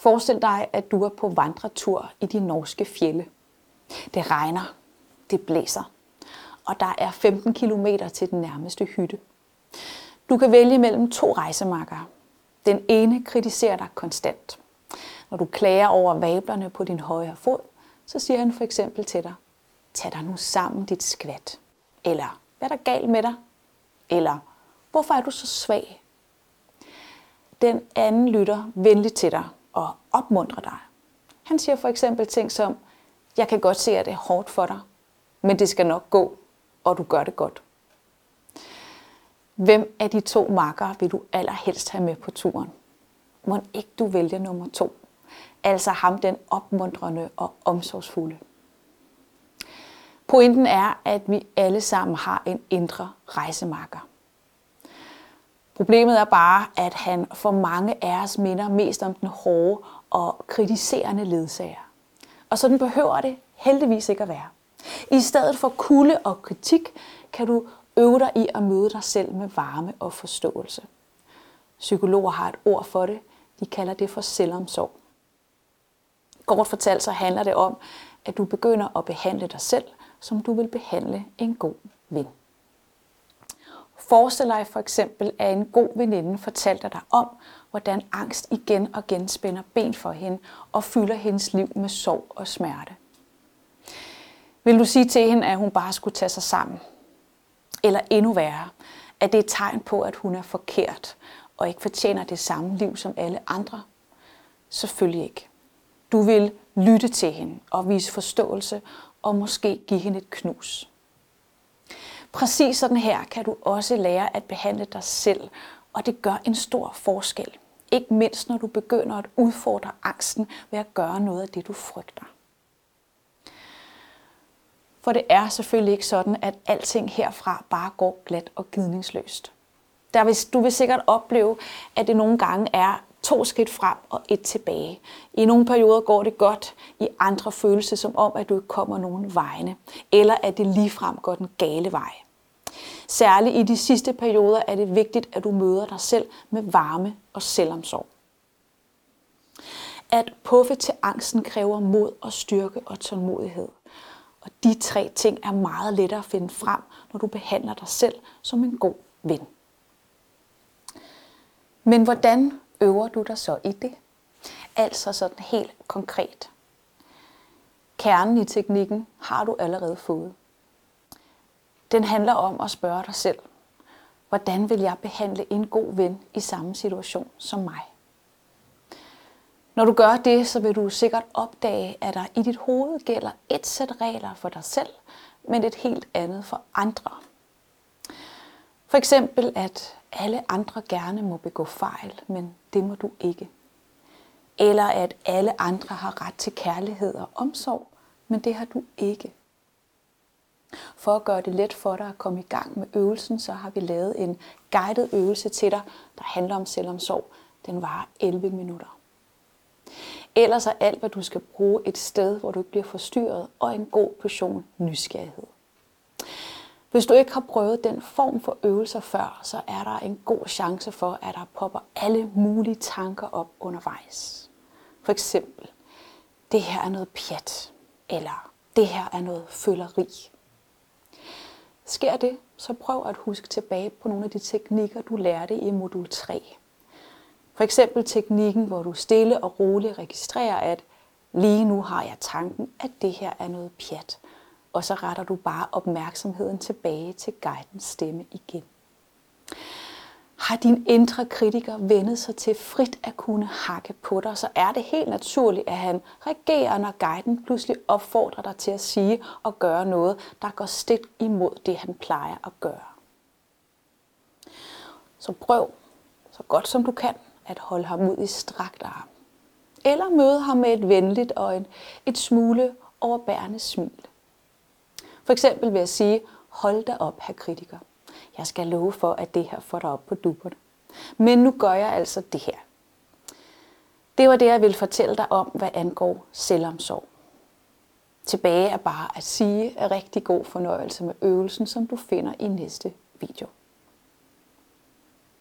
Forestil dig, at du er på vandretur i de norske fjelle. Det regner, det blæser, og der er 15 km til den nærmeste hytte. Du kan vælge mellem to rejsemarker. Den ene kritiserer dig konstant. Når du klager over vablerne på din højre fod, så siger han for eksempel til dig, tag dig nu sammen dit skvat. Eller, hvad er der galt med dig? Eller, hvorfor er du så svag? Den anden lytter venligt til dig og opmuntre dig. Han siger for eksempel ting som, jeg kan godt se, at det er hårdt for dig, men det skal nok gå, og du gør det godt. Hvem af de to marker vil du allerhelst have med på turen? Må ikke du vælge nummer to? Altså ham den opmuntrende og omsorgsfulde. Pointen er, at vi alle sammen har en indre rejsemarker. Problemet er bare, at han for mange af os minder mest om den hårde og kritiserende ledsager. Og sådan behøver det heldigvis ikke at være. I stedet for kulde og kritik, kan du øve dig i at møde dig selv med varme og forståelse. Psykologer har et ord for det. De kalder det for selvomsorg. Kort fortalt så handler det om, at du begynder at behandle dig selv, som du vil behandle en god ven. Forestil dig for eksempel, at en god veninde fortalte dig om, hvordan angst igen og igen spænder ben for hende og fylder hendes liv med sorg og smerte. Vil du sige til hende, at hun bare skulle tage sig sammen? Eller endnu værre, at det er et tegn på, at hun er forkert og ikke fortjener det samme liv som alle andre? Selvfølgelig ikke. Du vil lytte til hende og vise forståelse og måske give hende et knus. Præcis sådan her kan du også lære at behandle dig selv, og det gør en stor forskel. Ikke mindst når du begynder at udfordre angsten ved at gøre noget af det, du frygter. For det er selvfølgelig ikke sådan, at alting herfra bare går glat og gidningsløst. Der vil, du vil sikkert opleve, at det nogle gange er to skridt frem og et tilbage. I nogle perioder går det godt, i andre føles det som om, at du ikke kommer nogen vegne, eller at det ligefrem går den gale vej. Særligt i de sidste perioder er det vigtigt, at du møder dig selv med varme og selvomsorg. At puffe til angsten kræver mod og styrke og tålmodighed. Og de tre ting er meget lettere at finde frem, når du behandler dig selv som en god ven. Men hvordan øver du dig så i det? Altså sådan helt konkret. Kernen i teknikken har du allerede fået. Den handler om at spørge dig selv, hvordan vil jeg behandle en god ven i samme situation som mig? Når du gør det, så vil du sikkert opdage, at der i dit hoved gælder et sæt regler for dig selv, men et helt andet for andre. For eksempel, at alle andre gerne må begå fejl, men det må du ikke. Eller at alle andre har ret til kærlighed og omsorg, men det har du ikke. For at gøre det let for dig at komme i gang med øvelsen, så har vi lavet en guided øvelse til dig, der handler om selvomsorg. Den varer 11 minutter. Ellers er alt, hvad du skal bruge, et sted, hvor du ikke bliver forstyrret, og en god portion nysgerrighed. Hvis du ikke har prøvet den form for øvelser før, så er der en god chance for, at der popper alle mulige tanker op undervejs. For eksempel, det her er noget pjat, eller det her er noget føleri. Sker det, så prøv at huske tilbage på nogle af de teknikker, du lærte i modul 3. For eksempel teknikken, hvor du stille og roligt registrerer, at lige nu har jeg tanken, at det her er noget pjat. Og så retter du bare opmærksomheden tilbage til guidens stemme igen. Har din indre kritiker vendet sig til frit at kunne hakke på dig, så er det helt naturligt, at han reagerer, når guiden pludselig opfordrer dig til at sige og gøre noget, der går stik imod det, han plejer at gøre. Så prøv så godt som du kan at holde ham ud i strakt arm. Eller møde ham med et venligt og et smule overbærende smil. For eksempel vil jeg sige, hold da op, her kritiker. Jeg skal love for, at det her får dig op på duberne. Men nu gør jeg altså det her. Det var det, jeg ville fortælle dig om, hvad angår selvomsorg. Tilbage er bare at sige, at rigtig god fornøjelse med øvelsen, som du finder i næste video.